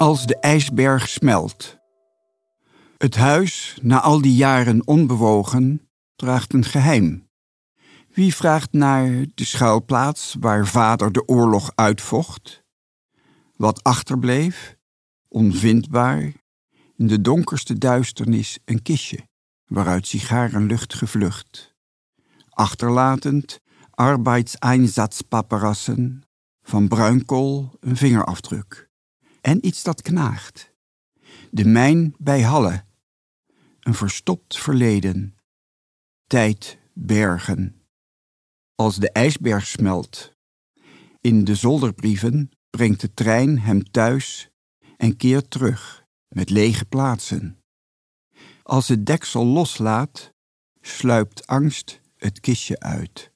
Als de ijsberg smelt. Het huis, na al die jaren onbewogen, draagt een geheim. Wie vraagt naar de schuilplaats waar vader de oorlog uitvocht? Wat achterbleef, onvindbaar, in de donkerste duisternis een kistje, waaruit sigarenlucht gevlucht. Achterlatend arbeidseinsatzpaparassen, van bruinkool een vingerafdruk. En iets dat knaagt. De mijn bij Halle. Een verstopt verleden. Tijd bergen. Als de ijsberg smelt. In de zolderbrieven brengt de trein hem thuis en keert terug met lege plaatsen. Als het deksel loslaat, sluipt angst het kistje uit.